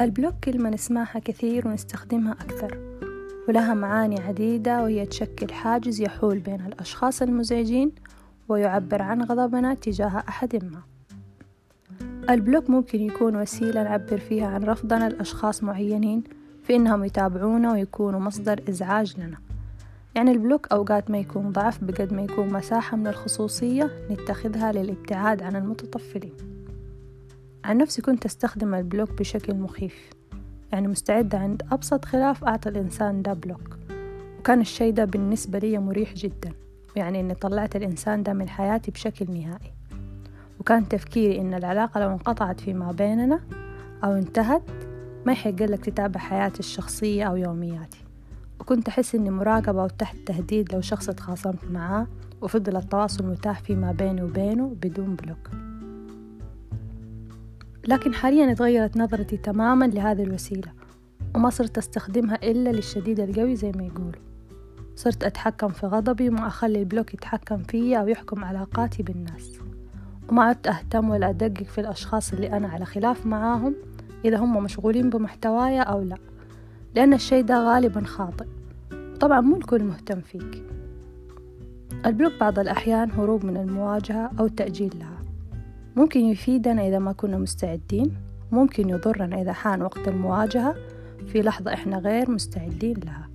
البلوك كلمة نسمعها كثير ونستخدمها أكثر ولها معاني عديدة وهي تشكل حاجز يحول بين الأشخاص المزعجين ويعبر عن غضبنا تجاه أحد ما. البلوك ممكن يكون وسيلة نعبر فيها عن رفضنا لأشخاص معينين في إنهم يتابعونا ويكونوا مصدر إزعاج لنا. يعني البلوك أوقات ما يكون ضعف بقد ما يكون مساحة من الخصوصية نتخذها للابتعاد عن المتطفلين. عن نفسي كنت أستخدم البلوك بشكل مخيف يعني مستعدة عند أبسط خلاف أعطي الإنسان ده بلوك وكان الشي ده بالنسبة لي مريح جدا يعني إني طلعت الإنسان ده من حياتي بشكل نهائي وكان تفكيري إن العلاقة لو انقطعت فيما بيننا أو انتهت ما يحق لك تتابع حياتي الشخصية أو يومياتي وكنت أحس إني مراقبة وتحت تهديد لو شخص اتخاصمت معاه وفضل التواصل متاح فيما بيني وبينه بدون بلوك. لكن حاليا اتغيرت نظرتي تماما لهذه الوسيلة وما صرت أستخدمها إلا للشديد القوي زي ما يقولوا صرت أتحكم في غضبي وما أخلي البلوك يتحكم فيا أو يحكم علاقاتي بالناس. وما عدت أهتم ولا أدقق في الأشخاص اللي أنا على خلاف معاهم إذا هم مشغولين بمحتوايا أو لا. لأن الشي ده غالبا خاطئ. طبعا مو الكل مهتم فيك. البلوك بعض الأحيان هروب من المواجهة أو التأجيل لها ممكن يفيدنا إذا ما كنا مستعدين. ممكن يضرنا إذا حان وقت المواجهة في لحظة إحنا غير مستعدين لها.